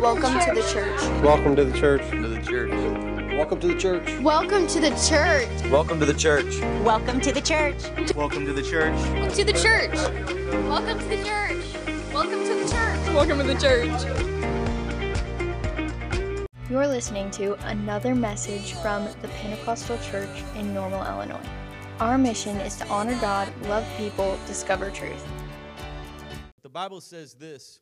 Welcome to the church. Welcome to the church. to the church. Welcome to the church. Welcome to the church. Welcome to the church. Welcome to the church. Welcome to the church. To the church. Welcome to the church. Welcome to the church. Welcome to the church. You're listening to another message from the Pentecostal Church in Normal, Illinois. Our mission is to honor God, love people, discover truth. The Bible says this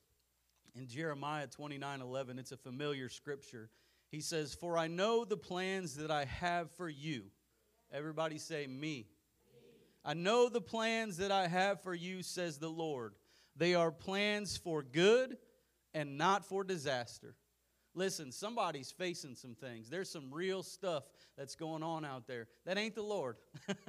in Jeremiah 29 11. It's a familiar scripture. He says, For I know the plans that I have for you. Everybody say, Me. I know the plans that I have for you, says the Lord. They are plans for good and not for disaster. Listen, somebody's facing some things. There's some real stuff that's going on out there. That ain't the Lord.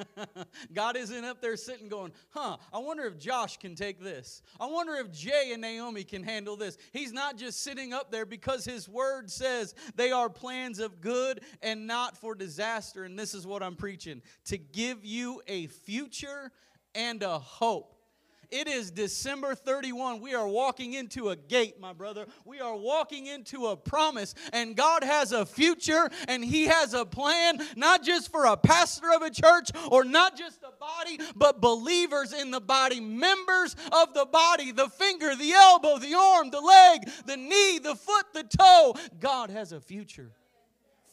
God isn't up there sitting going, huh, I wonder if Josh can take this. I wonder if Jay and Naomi can handle this. He's not just sitting up there because his word says they are plans of good and not for disaster. And this is what I'm preaching to give you a future and a hope. It is December 31. We are walking into a gate, my brother. We are walking into a promise, and God has a future and He has a plan, not just for a pastor of a church or not just a body, but believers in the body, members of the body, the finger, the elbow, the arm, the leg, the knee, the foot, the toe. God has a future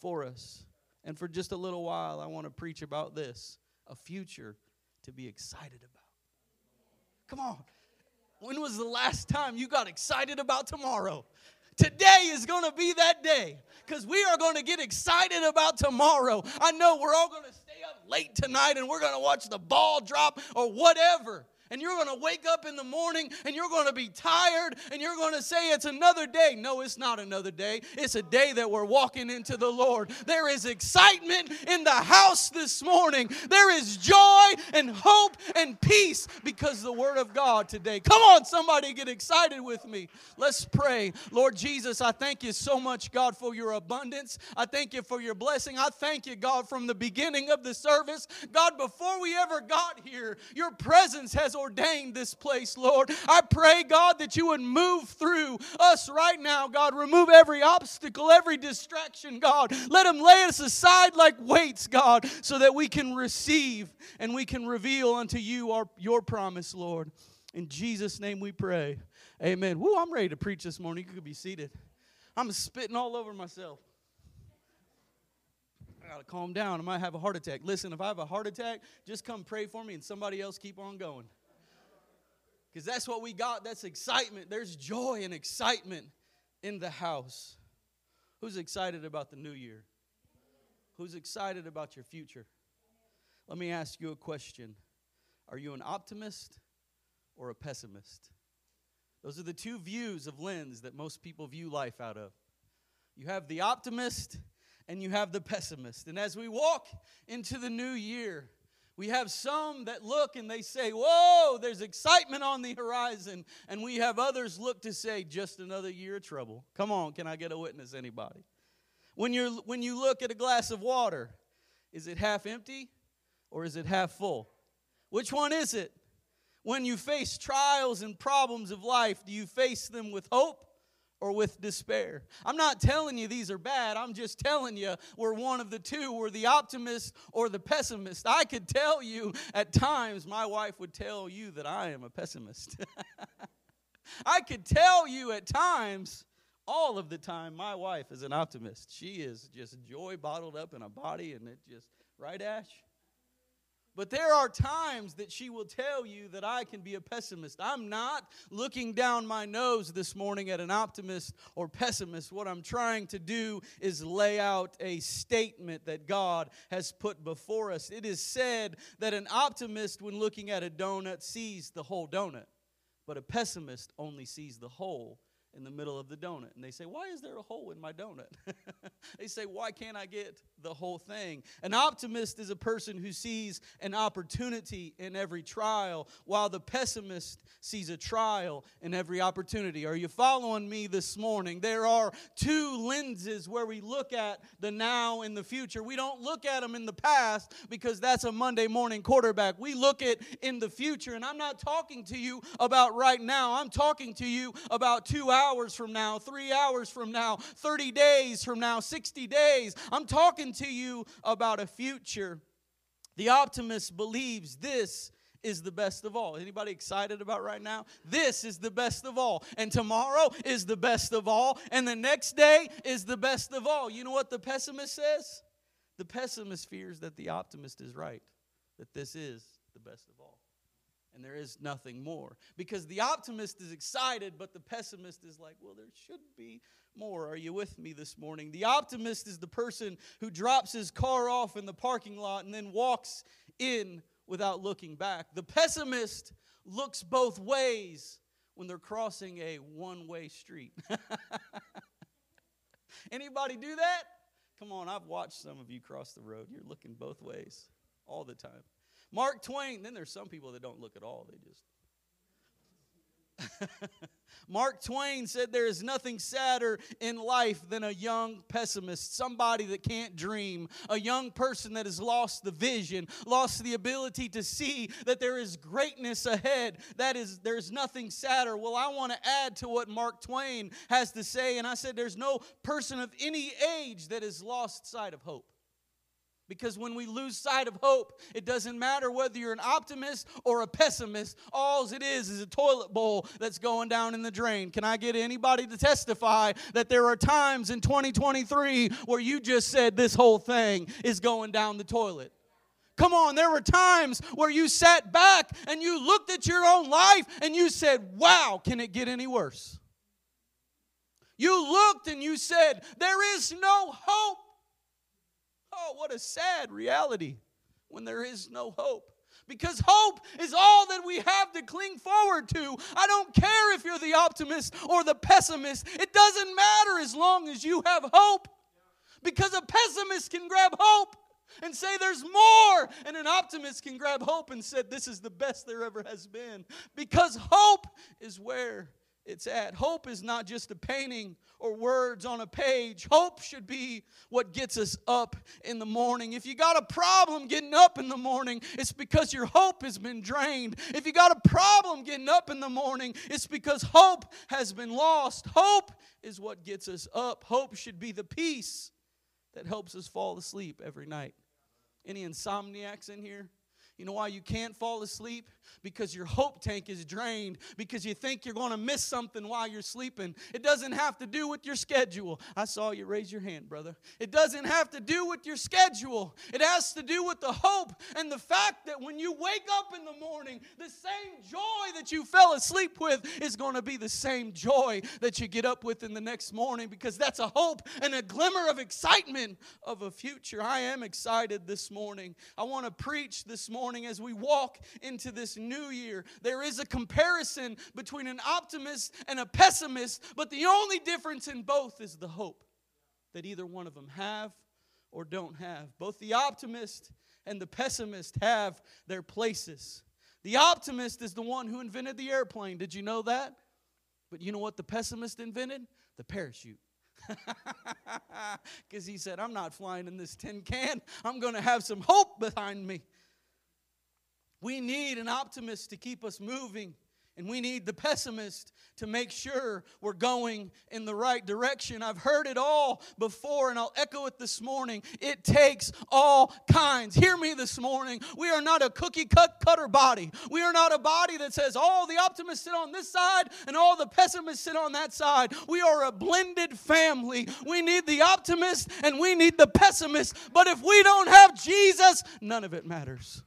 for us. And for just a little while, I want to preach about this a future to be excited about. Come on. When was the last time you got excited about tomorrow? Today is going to be that day because we are going to get excited about tomorrow. I know we're all going to stay up late tonight and we're going to watch the ball drop or whatever. And you're going to wake up in the morning and you're going to be tired and you're going to say it's another day. No, it's not another day. It's a day that we're walking into the Lord. There is excitement in the house this morning. There is joy and hope and peace because the Word of God today. Come on, somebody get excited with me. Let's pray. Lord Jesus, I thank you so much, God, for your abundance. I thank you for your blessing. I thank you, God, from the beginning of the service. God, before we ever got here, your presence has ordained this place, Lord. I pray, God, that you would move through us right now, God. Remove every obstacle, every distraction, God. Let them lay us aside like weights, God, so that we can receive and we can reveal unto you our, your promise, Lord. In Jesus' name we pray. Amen. Woo, I'm ready to preach this morning. You could be seated. I'm spitting all over myself. I gotta calm down. I might have a heart attack. Listen, if I have a heart attack, just come pray for me and somebody else keep on going. Because that's what we got. That's excitement. There's joy and excitement in the house. Who's excited about the new year? Who's excited about your future? Let me ask you a question Are you an optimist or a pessimist? Those are the two views of lens that most people view life out of. You have the optimist and you have the pessimist. And as we walk into the new year, we have some that look and they say, Whoa, there's excitement on the horizon. And we have others look to say, Just another year of trouble. Come on, can I get a witness, anybody? When, you're, when you look at a glass of water, is it half empty or is it half full? Which one is it? When you face trials and problems of life, do you face them with hope or with despair. I'm not telling you these are bad. I'm just telling you we're one of the two. We're the optimist or the pessimist. I could tell you at times, my wife would tell you that I am a pessimist. I could tell you at times, all of the time, my wife is an optimist. She is just joy bottled up in a body, and it just, right, Ash? But there are times that she will tell you that I can be a pessimist. I'm not looking down my nose this morning at an optimist or pessimist. What I'm trying to do is lay out a statement that God has put before us. It is said that an optimist, when looking at a donut, sees the whole donut, but a pessimist only sees the hole in the middle of the donut. And they say, Why is there a hole in my donut? they say, Why can't I get the whole thing? An optimist is a person who sees an opportunity in every trial, while the pessimist sees a trial in every opportunity. Are you following me this morning? There are two lenses where we look at the now and the future. We don't look at them in the past because that's a Monday morning quarterback. We look at in the future. And I'm not talking to you about right now, I'm talking to you about two hours hours from now, three hours from now, 30 days from now, 60 days. I'm talking to you about a future. The optimist believes this is the best of all. Anybody excited about right now? This is the best of all. And tomorrow is the best of all. And the next day is the best of all. You know what the pessimist says? The pessimist fears that the optimist is right, that this is the best of all. And there is nothing more. Because the optimist is excited, but the pessimist is like, well, there should be more. Are you with me this morning? The optimist is the person who drops his car off in the parking lot and then walks in without looking back. The pessimist looks both ways when they're crossing a one-way street. Anybody do that? Come on, I've watched some of you cross the road. You're looking both ways all the time. Mark Twain, then there's some people that don't look at all. They just Mark Twain said there is nothing sadder in life than a young pessimist, somebody that can't dream, a young person that has lost the vision, lost the ability to see that there is greatness ahead. That is there's nothing sadder. Well, I want to add to what Mark Twain has to say and I said there's no person of any age that has lost sight of hope. Because when we lose sight of hope, it doesn't matter whether you're an optimist or a pessimist. All it is is a toilet bowl that's going down in the drain. Can I get anybody to testify that there are times in 2023 where you just said this whole thing is going down the toilet? Come on, there were times where you sat back and you looked at your own life and you said, Wow, can it get any worse? You looked and you said, There is no hope. Oh, what a sad reality when there is no hope. Because hope is all that we have to cling forward to. I don't care if you're the optimist or the pessimist, it doesn't matter as long as you have hope. Because a pessimist can grab hope and say there's more, and an optimist can grab hope and say this is the best there ever has been. Because hope is where it's at. Hope is not just a painting or words on a page. Hope should be what gets us up in the morning. If you got a problem getting up in the morning, it's because your hope has been drained. If you got a problem getting up in the morning, it's because hope has been lost. Hope is what gets us up. Hope should be the peace that helps us fall asleep every night. Any insomniacs in here? You know why you can't fall asleep? Because your hope tank is drained, because you think you're going to miss something while you're sleeping. It doesn't have to do with your schedule. I saw you raise your hand, brother. It doesn't have to do with your schedule. It has to do with the hope and the fact that when you wake up in the morning, the same joy that you fell asleep with is going to be the same joy that you get up with in the next morning because that's a hope and a glimmer of excitement of a future. I am excited this morning. I want to preach this morning as we walk into this new year. There is a comparison between an optimist and a pessimist, but the only difference in both is the hope that either one of them have or don't have. Both the optimist and the pessimist have their places. The optimist is the one who invented the airplane. Did you know that? But you know what the pessimist invented? The parachute. Because he said, I'm not flying in this tin can. I'm going to have some hope behind me. We need an optimist to keep us moving. And we need the pessimist to make sure we're going in the right direction. I've heard it all before, and I'll echo it this morning. It takes all kinds. Hear me this morning. We are not a cookie cut cutter body. We are not a body that says all the optimists sit on this side and all the pessimists sit on that side. We are a blended family. We need the optimist and we need the pessimist. But if we don't have Jesus, none of it matters.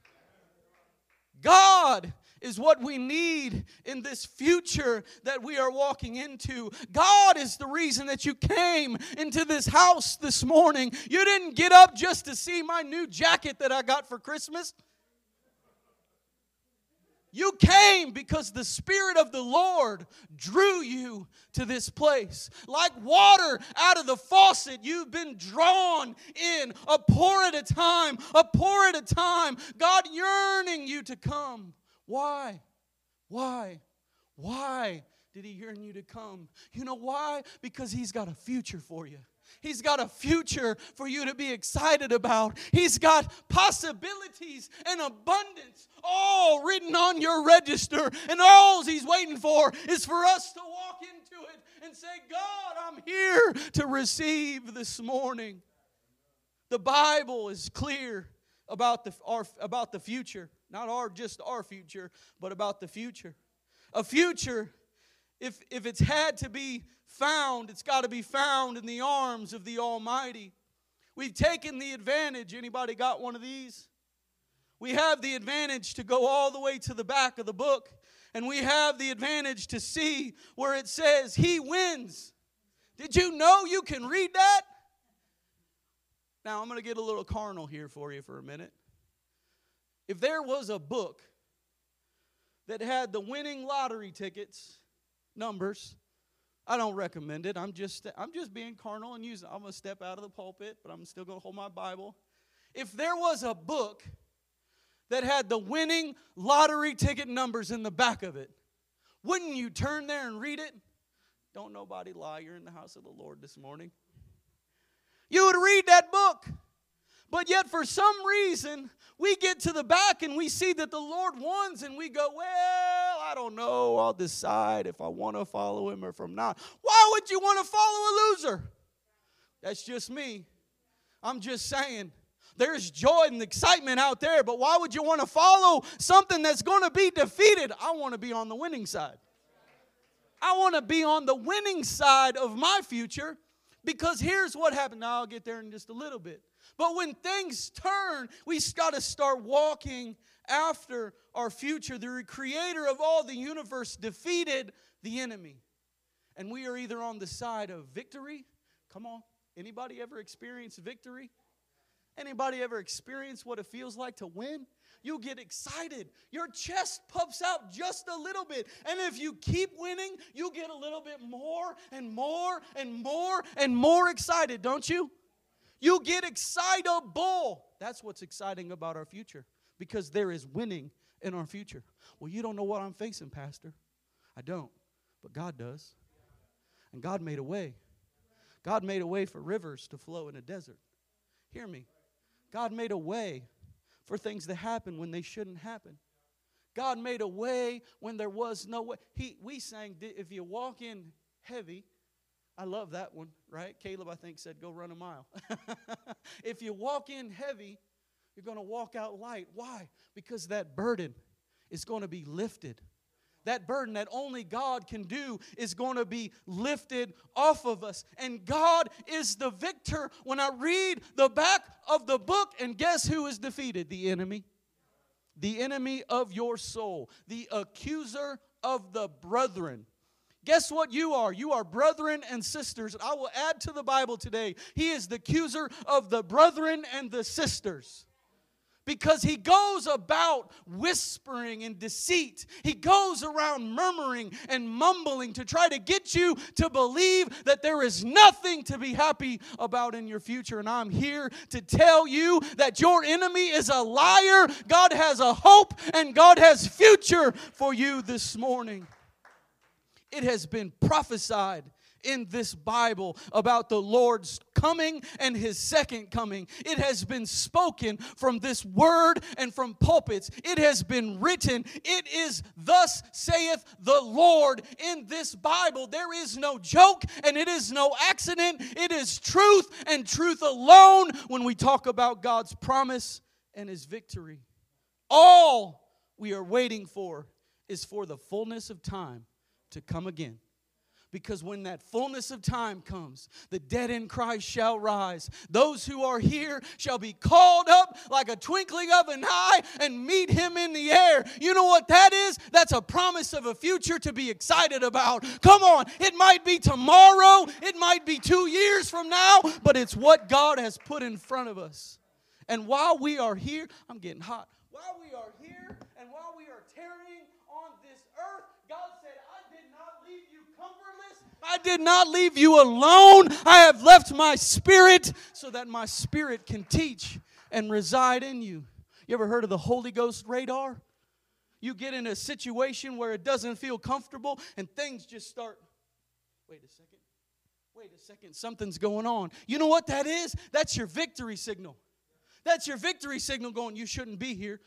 God is what we need in this future that we are walking into. God is the reason that you came into this house this morning. You didn't get up just to see my new jacket that I got for Christmas. You came because the Spirit of the Lord drew you to this place. Like water out of the faucet, you've been drawn in, a pour at a time, a pour at a time. God yearning you to come. Why? Why? Why did He yearn you to come? You know why? Because He's got a future for you. He's got a future for you to be excited about. He's got possibilities and abundance all written on your register. And all He's waiting for is for us to walk into it and say, God, I'm here to receive this morning. The Bible is clear about the, our, about the future. Not our just our future, but about the future. A future, if, if it's had to be found, it's got to be found in the arms of the Almighty. We've taken the advantage. Anybody got one of these? We have the advantage to go all the way to the back of the book, and we have the advantage to see where it says, He wins. Did you know you can read that? Now, I'm going to get a little carnal here for you for a minute. If there was a book that had the winning lottery tickets, numbers, I don't recommend it. I'm just I'm just being carnal and using. I'm gonna step out of the pulpit, but I'm still gonna hold my Bible. If there was a book that had the winning lottery ticket numbers in the back of it, wouldn't you turn there and read it? Don't nobody lie. You're in the house of the Lord this morning. You would read that book. But yet, for some reason, we get to the back and we see that the Lord wins, and we go, Well, I don't know. I'll decide if I want to follow him or if I'm not. Why would you want to follow a loser? That's just me. I'm just saying. There's joy and excitement out there, but why would you want to follow something that's going to be defeated? I want to be on the winning side. I want to be on the winning side of my future because here's what happened. Now I'll get there in just a little bit. But when things turn, we've got to start walking after our future. The creator of all the universe defeated the enemy. And we are either on the side of victory. Come on. Anybody ever experienced victory? Anybody ever experienced what it feels like to win? You get excited. Your chest puffs out just a little bit. And if you keep winning, you get a little bit more and more and more and more excited, don't you? You get excitable. That's what's exciting about our future because there is winning in our future. Well, you don't know what I'm facing, Pastor. I don't, but God does. And God made a way. God made a way for rivers to flow in a desert. Hear me. God made a way for things to happen when they shouldn't happen. God made a way when there was no way. He, we sang, if you walk in heavy, I love that one, right? Caleb, I think, said, go run a mile. if you walk in heavy, you're going to walk out light. Why? Because that burden is going to be lifted. That burden that only God can do is going to be lifted off of us. And God is the victor. When I read the back of the book, and guess who is defeated? The enemy. The enemy of your soul, the accuser of the brethren. Guess what you are? You are brethren and sisters. I will add to the Bible today. He is the accuser of the brethren and the sisters. Because he goes about whispering and deceit. He goes around murmuring and mumbling to try to get you to believe that there is nothing to be happy about in your future. And I'm here to tell you that your enemy is a liar. God has a hope and God has future for you this morning. It has been prophesied in this Bible about the Lord's coming and his second coming. It has been spoken from this word and from pulpits. It has been written. It is thus saith the Lord in this Bible. There is no joke and it is no accident. It is truth and truth alone when we talk about God's promise and his victory. All we are waiting for is for the fullness of time to come again. Because when that fullness of time comes, the dead in Christ shall rise. Those who are here shall be called up like a twinkling of an eye and meet him in the air. You know what that is? That's a promise of a future to be excited about. Come on, it might be tomorrow, it might be two years from now, but it's what God has put in front of us. And while we are here, I'm getting hot. While we are here and while we are tarrying on this earth, God said, I did not leave you comfortless. I did not leave you alone. I have left my spirit so that my spirit can teach and reside in you. You ever heard of the Holy Ghost radar? You get in a situation where it doesn't feel comfortable and things just start. Wait a second. Wait a second, something's going on. You know what that is? That's your victory signal. That's your victory signal going, you shouldn't be here.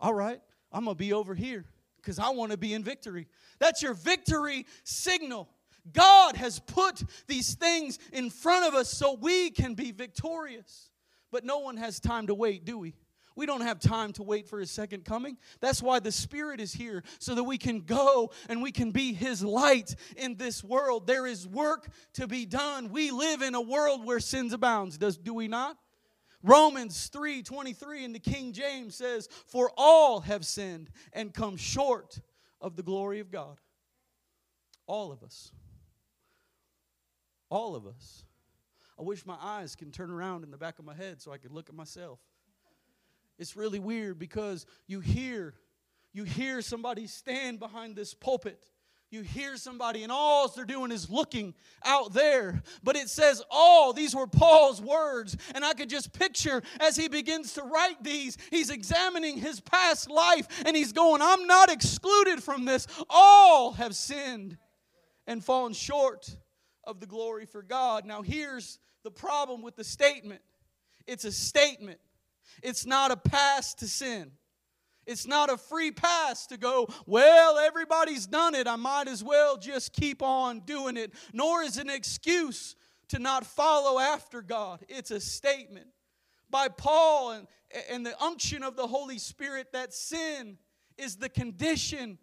All right, I'm going to be over here because I want to be in victory. That's your victory signal. God has put these things in front of us so we can be victorious. But no one has time to wait, do we? We don't have time to wait for his second coming. That's why the Spirit is here, so that we can go and we can be his light in this world. There is work to be done. We live in a world where sins abounds, does do we not? Romans 3 23 in the King James says, For all have sinned and come short of the glory of God. All of us. All of us. I wish my eyes can turn around in the back of my head so I could look at myself. It's really weird because you hear you hear somebody stand behind this pulpit you hear somebody and all they're doing is looking out there. But it says all these were paul's words. And i could just picture as he begins to write these he's examining his past life and he's going i'm not excluded from this. All have sinned and fallen short of the glory for god. Now here's the problem with the statement. It's a statement. It's not a pass to sin it's not a free pass to go, well, everybody's done it. I might as well just keep on doing it. Nor is it an excuse to not follow after God. It's a statement by Paul and, and the unction of the Holy Spirit that sin is the condition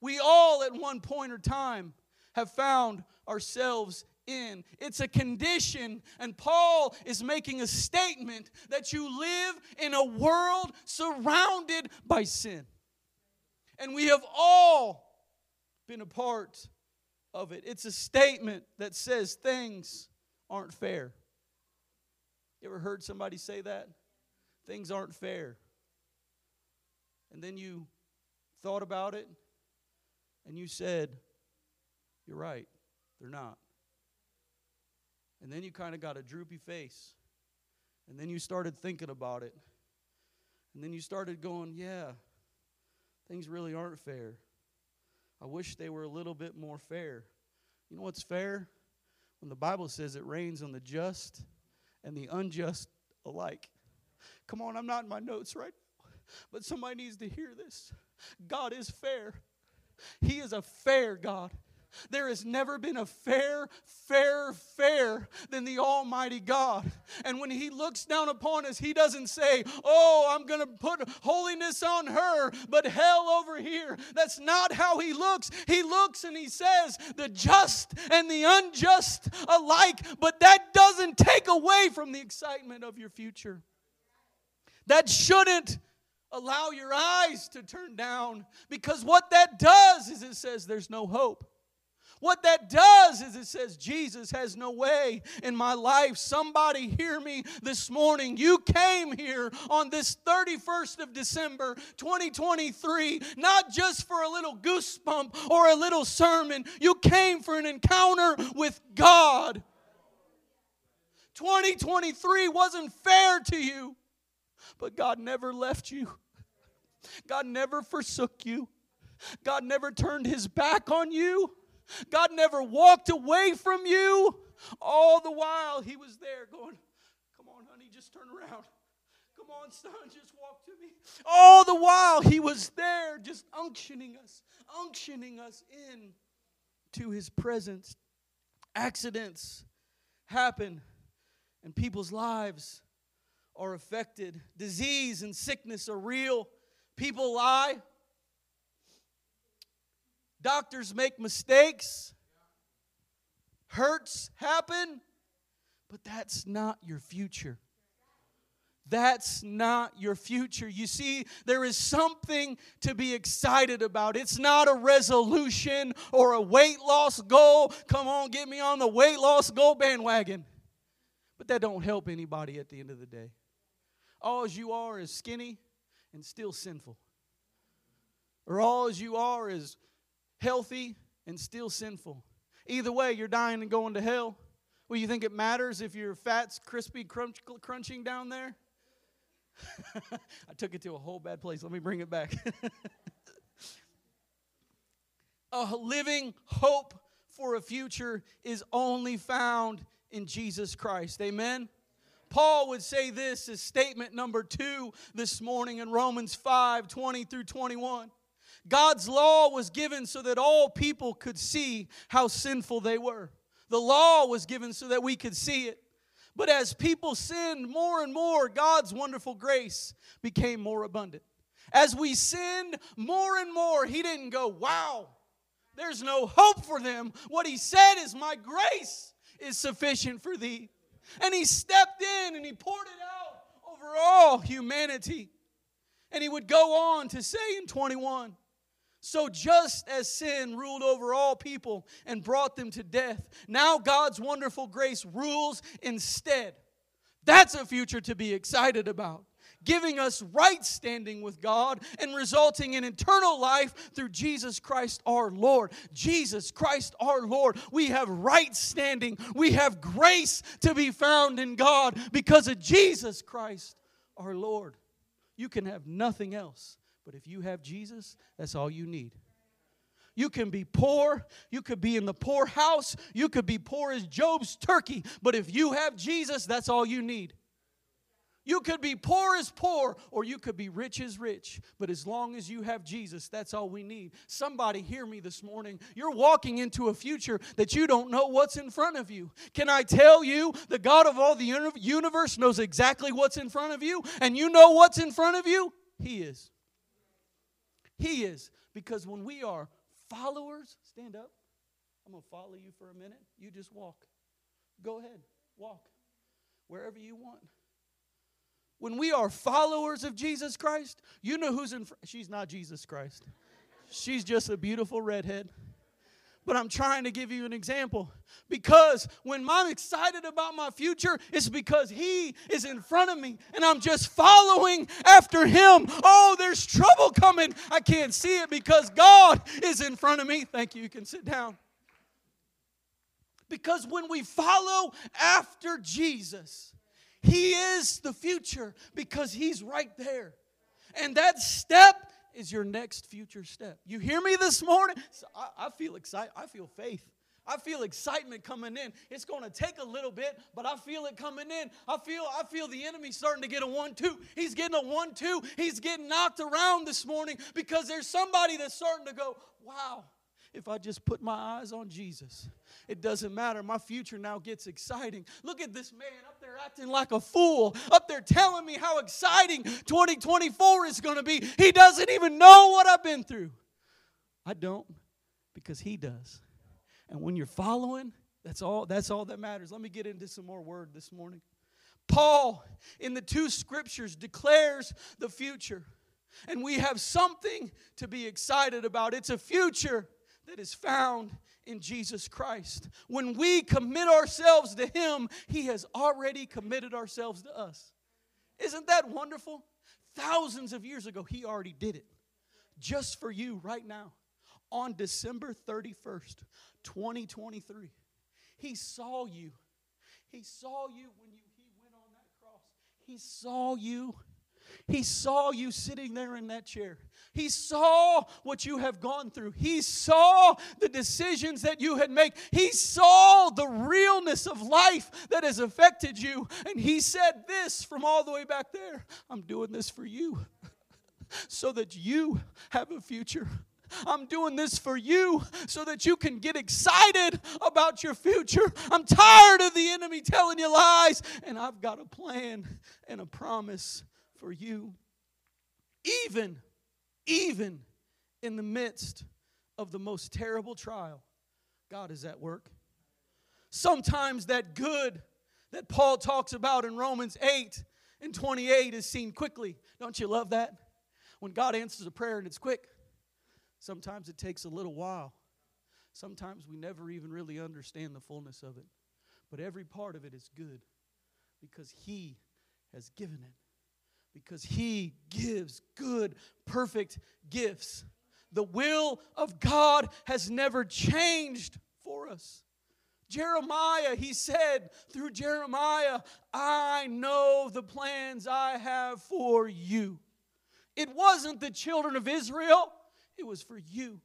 we all at one point or time have found ourselves in. It's a condition, and Paul is making a statement that you live in a world surrounded by sin. And we have all been a part of it. It's a statement that says things aren't fair. You ever heard somebody say that? Things aren't fair. And then you thought about it and you said, You're right, they're not. And then you kind of got a droopy face. And then you started thinking about it. And then you started going, yeah, things really aren't fair. I wish they were a little bit more fair. You know what's fair? When the Bible says it rains on the just and the unjust alike. Come on, I'm not in my notes right now, but somebody needs to hear this. God is fair. He is a fair God. There has never been a fair, fair, fair than the Almighty God. And when He looks down upon us, He doesn't say, Oh, I'm going to put holiness on her, but hell over here. That's not how He looks. He looks and He says, The just and the unjust alike, but that doesn't take away from the excitement of your future. That shouldn't allow your eyes to turn down because what that does is it says there's no hope. What that does is it says, Jesus has no way in my life. Somebody hear me this morning. You came here on this 31st of December, 2023, not just for a little goosebump or a little sermon. You came for an encounter with God. 2023 wasn't fair to you, but God never left you. God never forsook you. God never turned his back on you. God never walked away from you. All the while, He was there going, Come on, honey, just turn around. Come on, son, just walk to me. All the while, He was there just unctioning us, unctioning us in to His presence. Accidents happen, and people's lives are affected. Disease and sickness are real. People lie. Doctors make mistakes, hurts happen, but that's not your future. That's not your future. You see, there is something to be excited about. It's not a resolution or a weight loss goal. Come on, get me on the weight loss goal bandwagon. But that don't help anybody at the end of the day. All you are is skinny and still sinful. Or all you are is healthy and still sinful. Either way, you're dying and going to hell. Well, you think it matters if your fat's crispy crunch, crunching down there? I took it to a whole bad place. Let me bring it back. a living hope for a future is only found in Jesus Christ. Amen. Paul would say this as statement number two this morning in Romans 5 20 through 21. God's law was given so that all people could see how sinful they were. The law was given so that we could see it. But as people sinned more and more, God's wonderful grace became more abundant. As we sinned more and more, He didn't go, Wow, there's no hope for them. What He said is, My grace is sufficient for thee. And He stepped in and He poured it out over all humanity. And He would go on to say in 21, so, just as sin ruled over all people and brought them to death, now God's wonderful grace rules instead. That's a future to be excited about. Giving us right standing with God and resulting in eternal life through Jesus Christ our Lord. Jesus Christ our Lord. We have right standing. We have grace to be found in God because of Jesus Christ our Lord. You can have nothing else but if you have Jesus, that's all you need. You can be poor. You could be in the poorhouse. You could be poor as Job's turkey. But if you have Jesus, that's all you need. You could be poor as poor, or you could be rich as rich. But as long as you have Jesus, that's all we need. Somebody hear me this morning. You're walking into a future that you don't know what's in front of you. Can I tell you, the God of all the universe knows exactly what's in front of you, and you know what's in front of you? He is. He is. Because when we are followers, stand up. I'm going to follow you for a minute. You just walk. Go ahead, walk wherever you want. When we are followers of Jesus Christ, you know who's in front. She's not Jesus Christ. She's just a beautiful redhead but I'm trying to give you an example. Because when I'm excited about my future, it's because He is in front of me and I'm just following after Him. Oh, there's trouble coming. I can't see it because God is in front of me. Thank you. You can sit down. Because when we follow after Jesus, He is the future because He's right there. And that step is your next future step. You hear me this morning? So I, I feel excited. I feel faith. I feel excitement coming in. It's going to take a little bit, but I feel it coming in. I feel I feel the enemy starting to get a one-two. He's getting a one-two. He's getting knocked around this morning because there's somebody that's starting to go, "Wow, if I just put my eyes on Jesus, it doesn't matter. My future now gets exciting. Look at this man up there acting like a fool, up there telling me how exciting 2024 is going to be. He doesn't even know what I've been through. I don't because he does. And when you're following, that's all that's all that matters. Let me get into some more word this morning. Paul in the two scriptures declares the future. And we have something to be excited about. It's a future that is found in Jesus Christ. When we commit ourselves to Him, He has already committed ourselves to us. Isn't that wonderful? Thousands of years ago, He already did it. Just for you right now. On December 31st, 2023, He saw you. He saw you when you, He went on that cross. He saw you he saw you sitting there in that chair. He saw what you have gone through. He saw the decisions that you had made. He saw the realness of life that has affected you. And he said this from all the way back there I'm doing this for you so that you have a future. I'm doing this for you so that you can get excited about your future. I'm tired of the enemy telling you lies, and I've got a plan and a promise for you. Even, even in the midst of the most terrible trial, God is at work. Sometimes that good that Paul talks about in Romans 8 and 28 is seen quickly. Don't you love that? When God answers a prayer and it's quick, sometimes it takes a little while. Sometimes we never even really understand the fullness of it. But every part of it is good because He has given it because He gives good, perfect gifts. The will of God has never changed for us. Jeremiah, he said through Jeremiah, I know the plans I have for you. It wasn't the children of Israel, it was for you.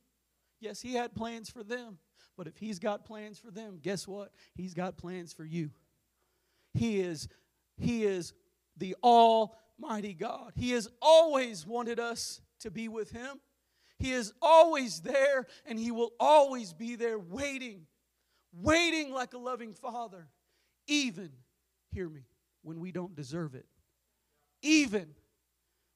Yes, he had plans for them, But if He's got plans for them, guess what? He's got plans for you. He is, he is the Almighty God. He has always wanted us to be with Him. He is always there, and He will always be there waiting, waiting like a loving Father, even, hear me, when we don't deserve it. Even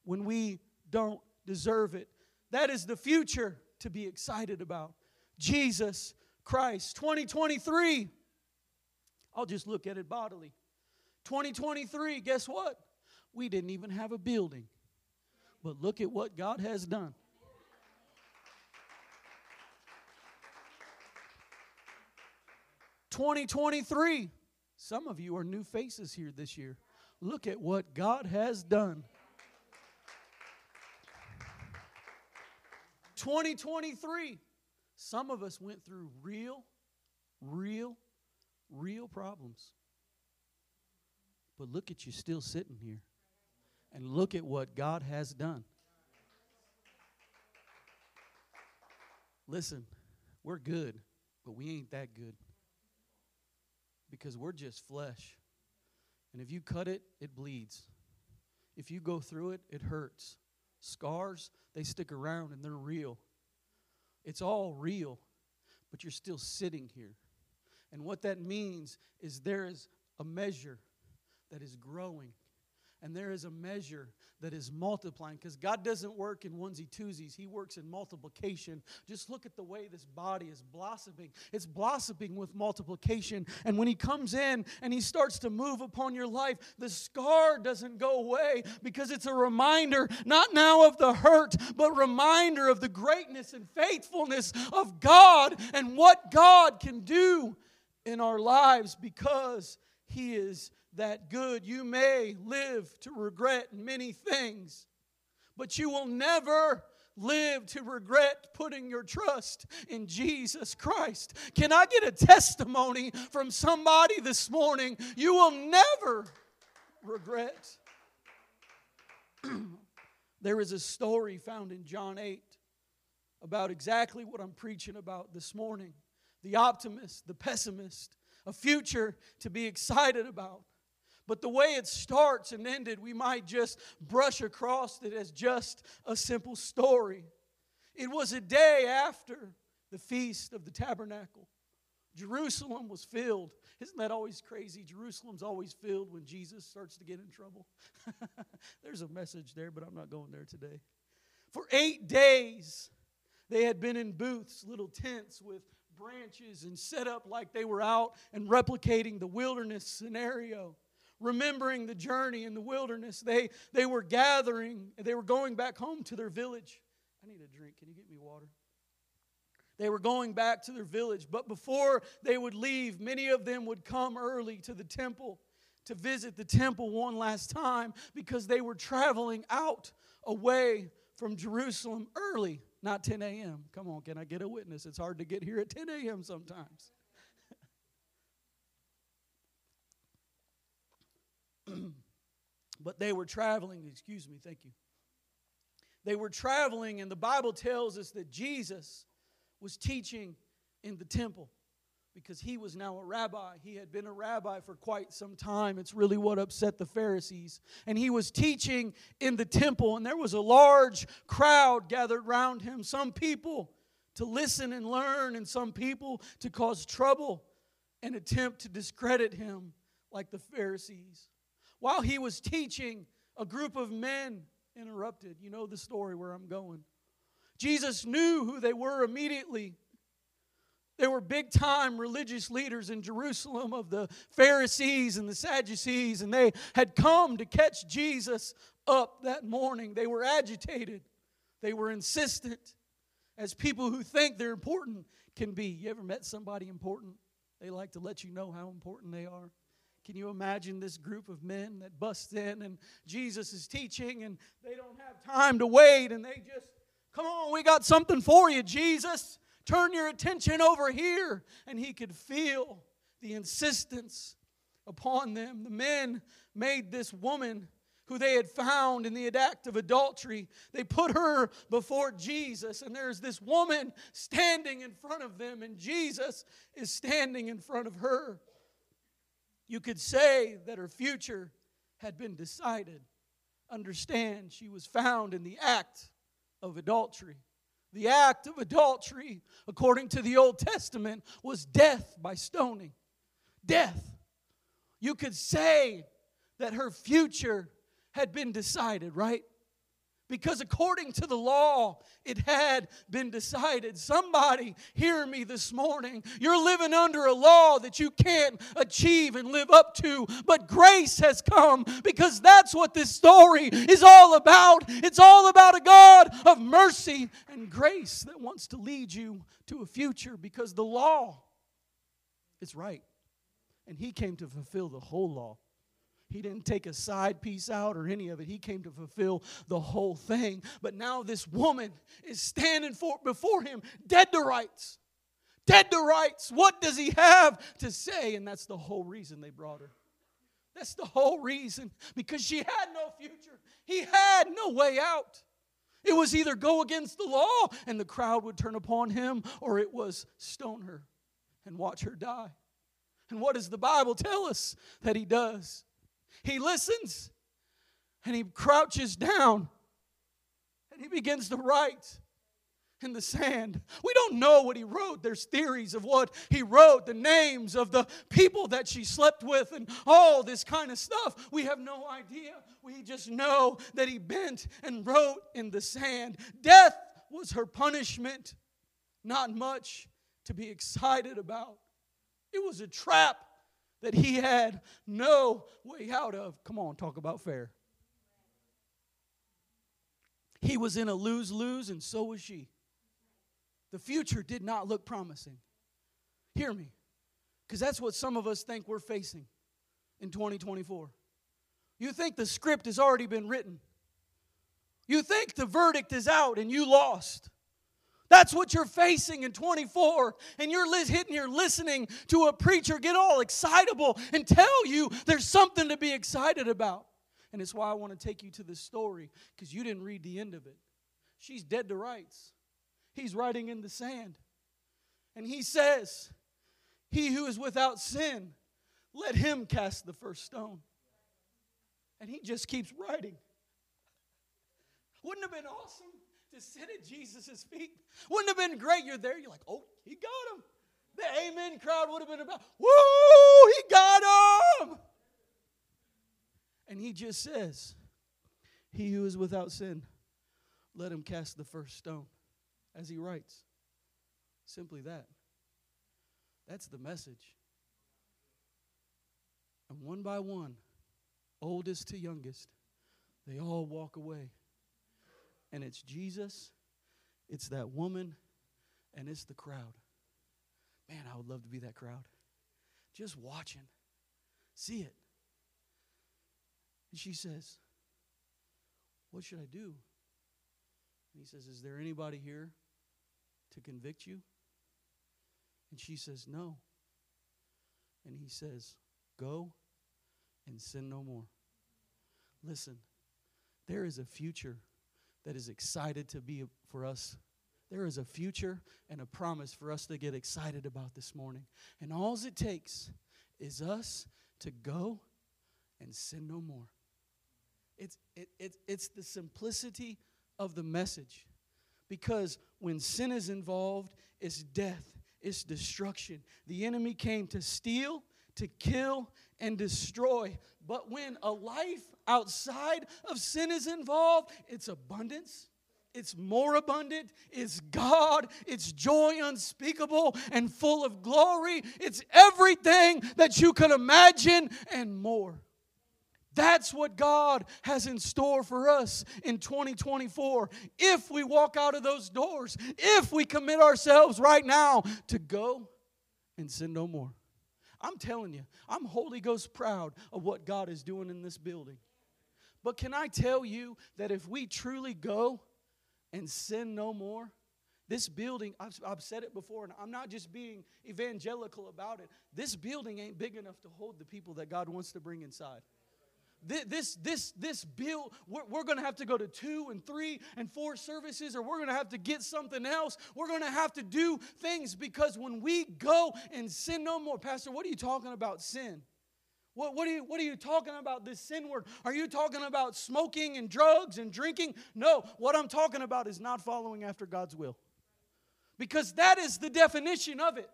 when we don't deserve it. That is the future to be excited about. Jesus Christ. 2023, I'll just look at it bodily. 2023, guess what? We didn't even have a building. But look at what God has done. Twenty twenty three. Some of you are new faces here this year. Look at what God has done. 2023. Some of us went through real, real, real problems. But look at you still sitting here. And look at what God has done. Listen, we're good, but we ain't that good. Because we're just flesh. And if you cut it, it bleeds. If you go through it, it hurts. Scars, they stick around and they're real. It's all real, but you're still sitting here. And what that means is there is a measure that is growing and there is a measure that is multiplying because God doesn't work in onesie twosies. He works in multiplication. Just look at the way this body is blossoming. It's blossoming with multiplication. And when He comes in and He starts to move upon your life, the scar doesn't go away because it's a reminder, not now of the hurt, but reminder of the greatness and faithfulness of God and what God can do in our lives because He is that good. You may live to regret many things, but you will never live to regret putting your trust in Jesus Christ. Can I get a testimony from somebody this morning? You will never regret. there is a story found in John 8 about exactly what I'm preaching about this morning the optimist, the pessimist, a future to be excited about. But the way it starts and ended, we might just brush across it as just a simple story. It was a day after the Feast of the Tabernacle. Jerusalem was filled. Isn't that always crazy? Jerusalem's always filled when Jesus starts to get in trouble. There's a message there, but I'm not going there today. For eight days, they had been in booths, little tents with branches, and set up like they were out and replicating the wilderness scenario remembering the journey in the wilderness. They, they were gathering, they were going back home to their village. I need a drink. Can you get me water? They were going back to their village, but before they would leave, many of them would come early to the temple to visit the temple one last time because they were traveling out away from Jerusalem early, not 10 a.m. Come on, can I get a witness? It's hard to get here at 10 a.m. sometimes. but they were traveling, excuse me, thank you. They were traveling, and the Bible tells us that Jesus was teaching in the temple because he was now a rabbi. He had been a rabbi for quite some time. It's really what upset the Pharisees. And he was teaching in the temple, and there was a large crowd gathered around him. Some people to listen and learn, and some people to cause trouble and attempt to discredit him like the Pharisees. While he was teaching, a group of men interrupted. You know the story where I'm going. Jesus knew who they were immediately. They were big time religious leaders in Jerusalem of the Pharisees and the Sadducees, and they had come to catch Jesus up that morning. They were agitated, they were insistent, as people who think they're important can be. You ever met somebody important? They like to let you know how important they are. Can you imagine this group of men that bust in and Jesus is teaching and they don't have time to wait and they just, come on, we got something for you, Jesus. Turn your attention over here. And he could feel the insistence upon them. The men made this woman who they had found in the act of adultery. They put her before Jesus, and there's this woman standing in front of them, and Jesus is standing in front of her. You could say that her future had been decided. Understand, she was found in the act of adultery. The act of adultery, according to the Old Testament, was death by stoning. Death. You could say that her future had been decided, right? Because according to the law, it had been decided. Somebody hear me this morning. You're living under a law that you can't achieve and live up to, but grace has come because that's what this story is all about. It's all about a God of mercy and grace that wants to lead you to a future because the law is right. And He came to fulfill the whole law. He didn't take a side piece out or any of it. He came to fulfill the whole thing. But now this woman is standing for, before him, dead to rights. Dead to rights. What does he have to say? And that's the whole reason they brought her. That's the whole reason. Because she had no future, he had no way out. It was either go against the law and the crowd would turn upon him, or it was stone her and watch her die. And what does the Bible tell us that he does? He listens and he crouches down and he begins to write in the sand. We don't know what he wrote. There's theories of what he wrote, the names of the people that she slept with, and all this kind of stuff. We have no idea. We just know that he bent and wrote in the sand. Death was her punishment. Not much to be excited about. It was a trap that he had no way out of. Come on, talk about fair. He was in a lose lose, and so was she. The future did not look promising. Hear me, because that's what some of us think we're facing in 2024. You think the script has already been written, you think the verdict is out and you lost. That's what you're facing in 24. And you're li- hitting, you're listening to a preacher get all excitable and tell you there's something to be excited about. And it's why I want to take you to this story because you didn't read the end of it. She's dead to rights. He's writing in the sand. And he says, He who is without sin, let him cast the first stone. And he just keeps writing. Wouldn't have been awesome to sit at Jesus' feet. Wouldn't have been great. You're there, you're like, oh, he got him. The amen crowd would have been about, woo, he got him. And he just says, He who is without sin, let him cast the first stone, as he writes. Simply that. That's the message. And one by one, oldest to youngest, they all walk away and it's Jesus, it's that woman, and it's the crowd. Man, I would love to be that crowd. Just watching, see it. And she says, What should I do? And he says, Is there anybody here to convict you? And she says, No. And he says, Go and sin no more. Listen, there is a future that is excited to be for us. There is a future and a promise for us to get excited about this morning. And all it takes is us to go and sin no more. It's, it, it, it's the simplicity of the message. Because when sin is involved, it's death, it's destruction. The enemy came to steal, to kill, and destroy. But when a life outside of sin is involved, it's abundance. It's more abundant. It's God. It's joy unspeakable and full of glory. It's everything that you could imagine and more. That's what God has in store for us in 2024. If we walk out of those doors, if we commit ourselves right now to go and sin no more. I'm telling you, I'm Holy Ghost proud of what God is doing in this building. But can I tell you that if we truly go and sin no more, this building, I've, I've, said it before, and I'm not just being evangelical about it. This building ain't big enough to hold the people that God wants to bring inside. Thi- This, this, this bill, we're, we're going to have to go to two and three and four services, or we're going to have to get something else. We're going to have to do things because when we go and sin no more, Pastor, what are you talking about sin? What, what, are you, what are you talking about, this sin word? Are you talking about smoking and drugs and drinking? No, what I'm talking about is not following after God's will. Because that is the definition of it.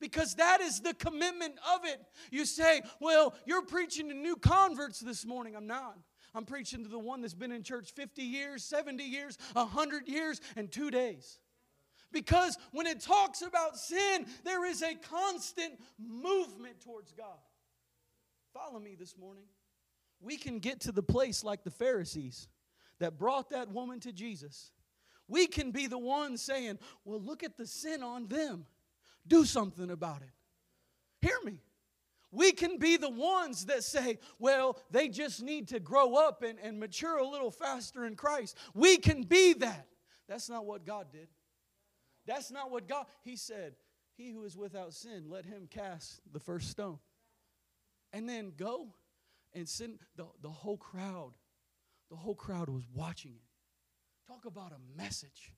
Because that is the commitment of it. You say, well, you're preaching to new converts this morning. I'm not. I'm preaching to the one that's been in church 50 years, 70 years, 100 years, and two days. Because when it talks about sin, there is a constant movement towards God. Follow me this morning. We can get to the place like the Pharisees that brought that woman to Jesus. We can be the ones saying, Well, look at the sin on them. Do something about it. Hear me. We can be the ones that say, well, they just need to grow up and, and mature a little faster in Christ. We can be that. That's not what God did. That's not what God, He said, He who is without sin, let him cast the first stone. And then go and send the, the whole crowd. The whole crowd was watching it. Talk about a message.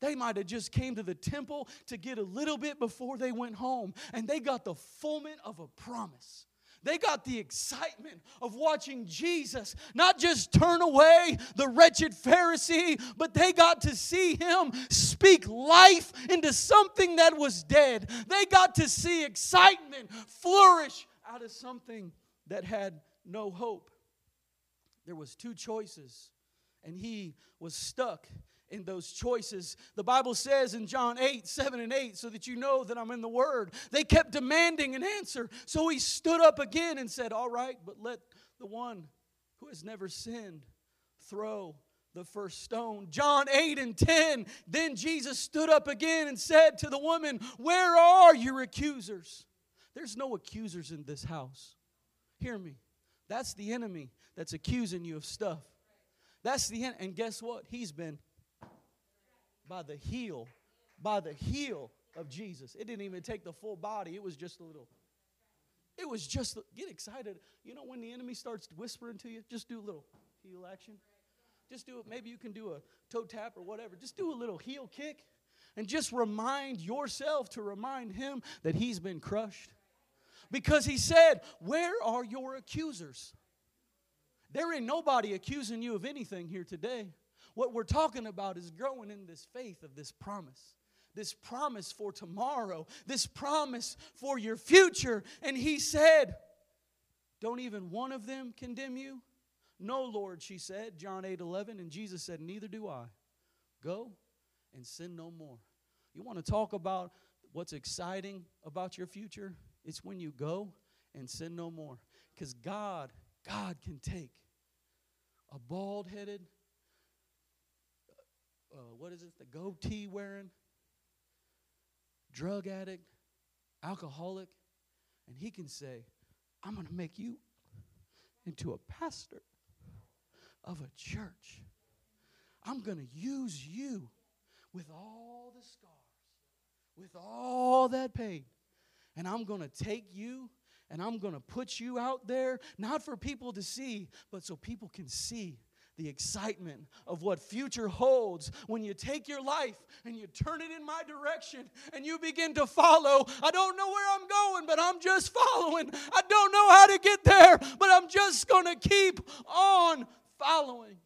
They might have just came to the temple to get a little bit before they went home, and they got the fulfillment of a promise. They got the excitement of watching Jesus not just turn away the wretched Pharisee, but they got to see him speak life into something that was dead. They got to see excitement flourish out of something that had no hope. There was two choices, and he was stuck in those choices. The Bible says in John 8, 7 and 8, so that you know that I'm in the Word, they kept demanding an answer. So he stood up again and said, All right, but let the one who has never sinned throw the first stone. John 8 and 10, then Jesus stood up again and said to the woman, Where are your accusers? There's no accusers in this house. Hear me. That's the enemy that's accusing you of stuff. That's the end. And guess what? He's been by the heel, by the heel of Jesus. It didn't even take the full body, it was just a little. It was just, get excited. You know, when the enemy starts whispering to you, just do a little heel action. Just do it. Maybe you can do a toe tap or whatever. Just do a little heel kick and just remind yourself to remind him that he's been crushed. Because he said, Where are your accusers? There ain't nobody accusing you of anything here today. What we're talking about is growing in this faith of this promise. This promise for tomorrow, this promise for your future. And he said, Don't even one of them condemn you? No, Lord, she said, John 8 11. And Jesus said, Neither do I. Go and sin no more. You want to talk about what's exciting about your future? It's when you go and sin no more. Because God, God can take a bald headed, uh, what is it, the goatee wearing, drug addict, alcoholic, and he can say, I'm going to make you into a pastor of a church. I'm going to use you with all the scars, with all that pain, and I'm going to take you and I'm going to put you out there, not for people to see, but so people can see the excitement of what future holds when you take your life and you turn it in my direction and you begin to follow. I don't know where I'm going, but I'm just following. I don't know how to get there, but I'm just going to keep on following.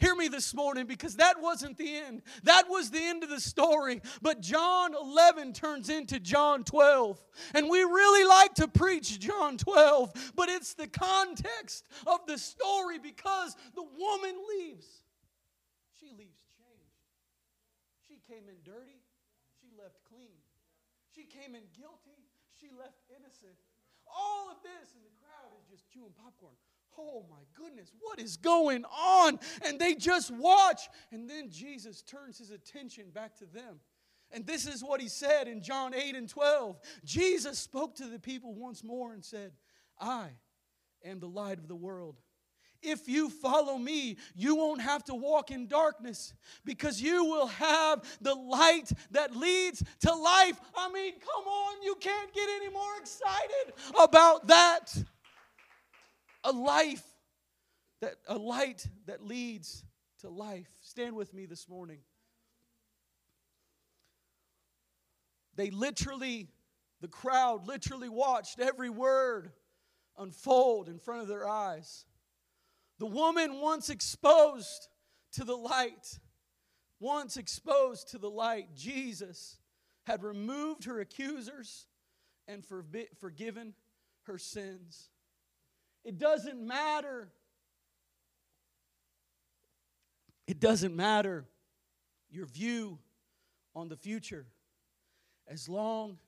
Hear me this morning because that wasn't the end. That was the end of the story. But John 11 turns into John 12. And we really like to preach John 12, but it's the context of the story because the woman leaves. She leaves changed. She came in dirty, she left clean. She came in guilty, she left innocent. All of this, and the crowd is just chewing popcorn. Oh my goodness, what is going on? And they just watch. And then Jesus turns his attention back to them. And this is what he said in John 8 and 12. Jesus spoke to the people once more and said, I am the light of the world. If you follow me, you won't have to walk in darkness because you will have the light that leads to life. I mean, come on, you can't get any more excited about that. A life that a light that leads to life. Stand with me this morning. They literally, the crowd literally watched every word unfold in front of their eyes. The woman, once exposed to the light, once exposed to the light, Jesus had removed her accusers and forbi- forgiven her sins. It doesn't matter. It doesn't matter your view on the future as long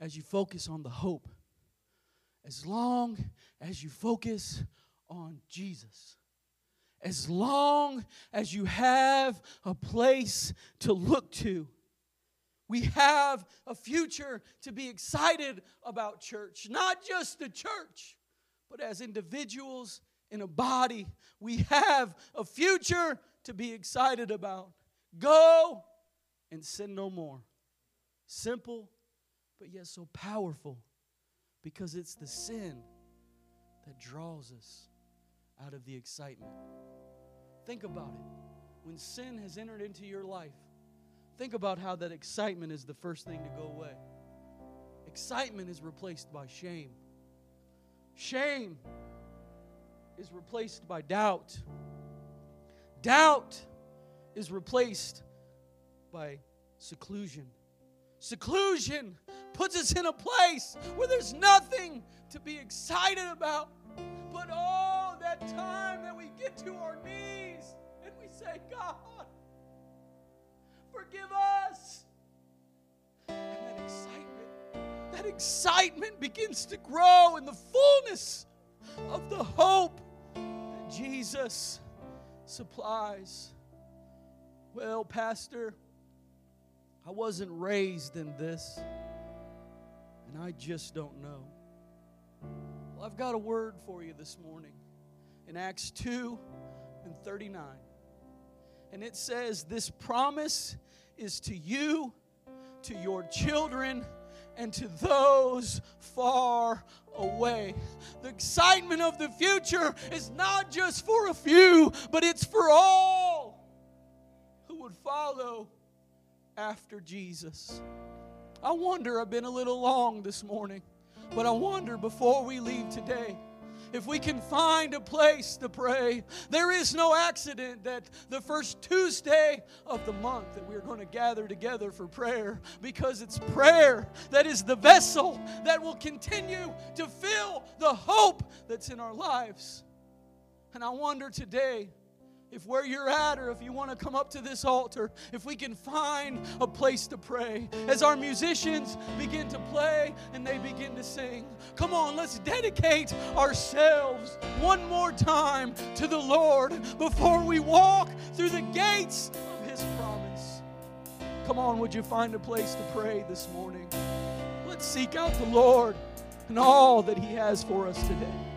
as you focus on the hope, as long as you focus on Jesus. As long as you have a place to look to, we have a future to be excited about church. Not just the church, but as individuals in a body, we have a future to be excited about. Go and sin no more. Simple, but yet so powerful because it's the sin that draws us out of the excitement. Think about it. When sin has entered into your life, think about how that excitement is the first thing to go away. Excitement is replaced by shame. Shame is replaced by doubt. Doubt is replaced by seclusion. Seclusion puts us in a place where there's nothing to be excited about. But oh, that time that we get to our knees and we say, God, forgive us. Excitement, begins to grow in the fullness of the hope that Jesus supplies. Well, Pastor, I wasn't raised in this, and I just don't know. Well, I've got a word for you this morning in Acts 2 and 39. And it says, This promise is to you, to your children, and to those far away. The excitement of the future is not just for a few, but it's for all who would follow after Jesus. I wonder, I've been a little long this morning, but I wonder before we leave today if we can find a place to pray. There is no accident that the first Tuesday of the month that we're going to gather together for prayer because it's prayer that is the vessel that will continue to fill the hope that's in our lives. And I wonder today if where you're at or if you want to come up to this altar, if we can find a place to pray. As our musicians begin to play and they begin to sing, come on, let's dedicate ourselves one more time to the Lord before we walk through the gates of His promise. Come on, would you find a place to pray this morning? Let's seek out the Lord and all that He has for us today.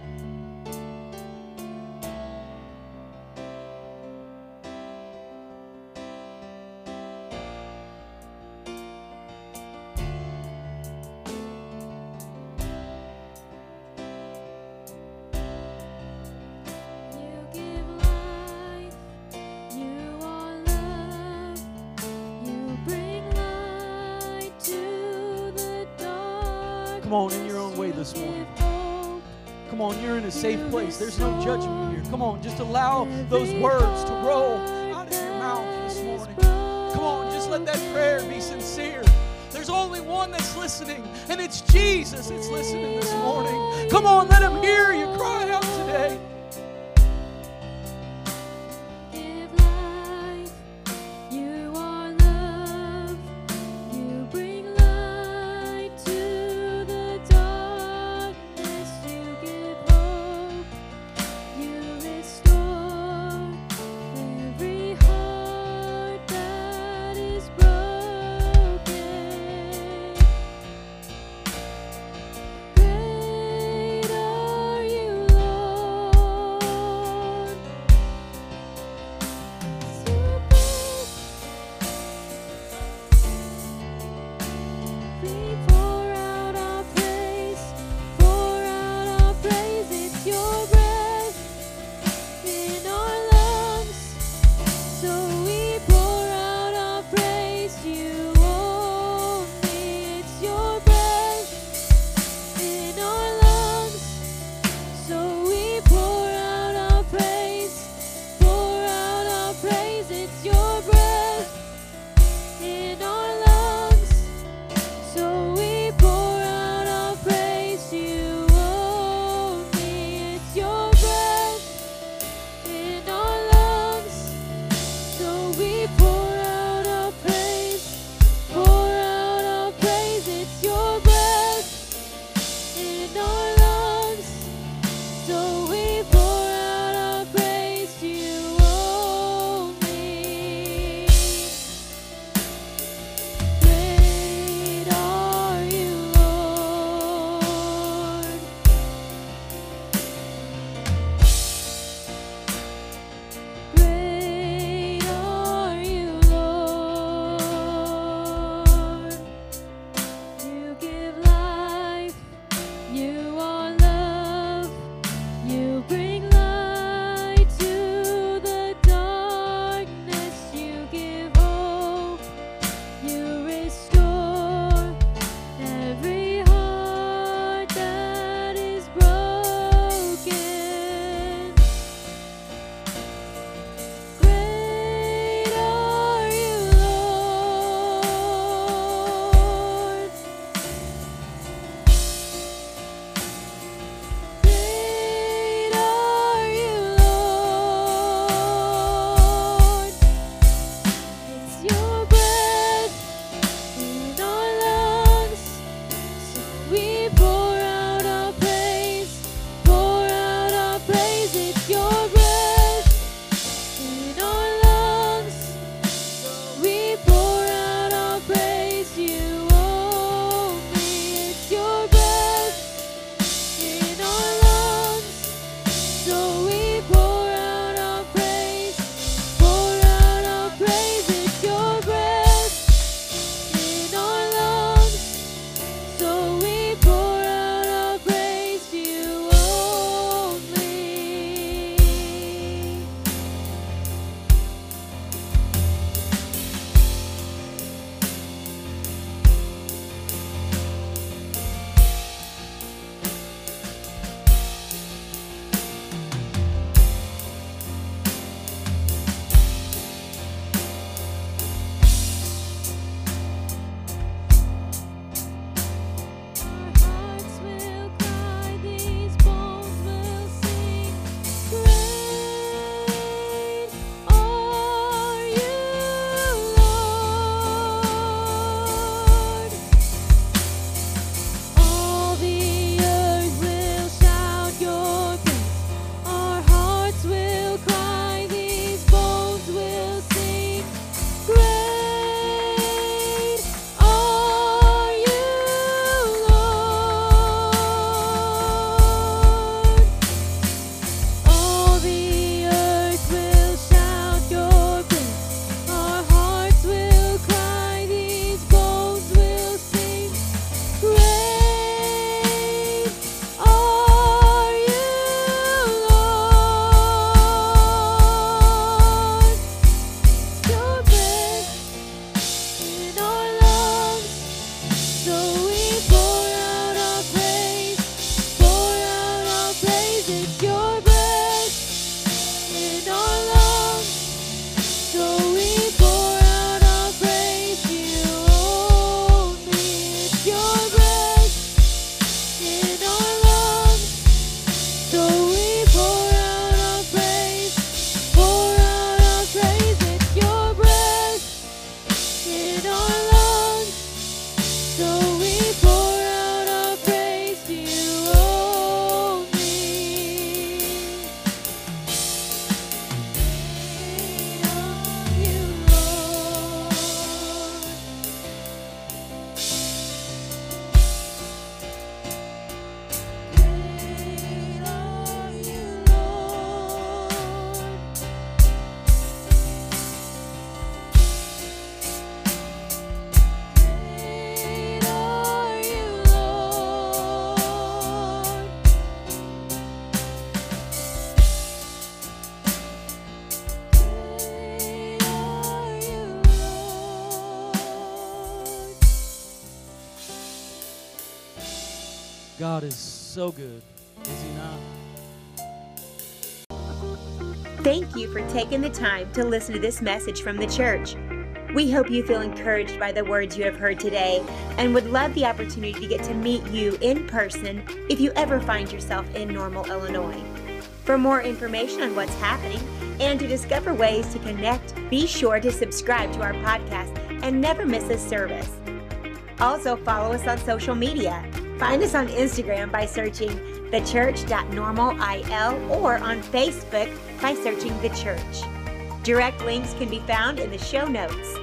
There's no judgment here. Come on, just allow those words to roll out of your mouth this morning. Come on, just let that prayer be sincere. There's only one that's listening, and it's Jesus that's listening this morning. Come on, let him hear you cry out today. So good, is He not? Thank you for taking the time to listen to this message from the church. We hope you feel encouraged by the words you have heard today and would love the opportunity to get to meet you in person if you ever find yourself in Normal, Illinois. For more information on what's happening and to discover ways to connect, be sure to subscribe to our podcast and never miss a service. Also, follow us on social media. Find us on Instagram by searching thechurch.normalil or on Facebook by searching The Church. Direct links can be found in the show notes.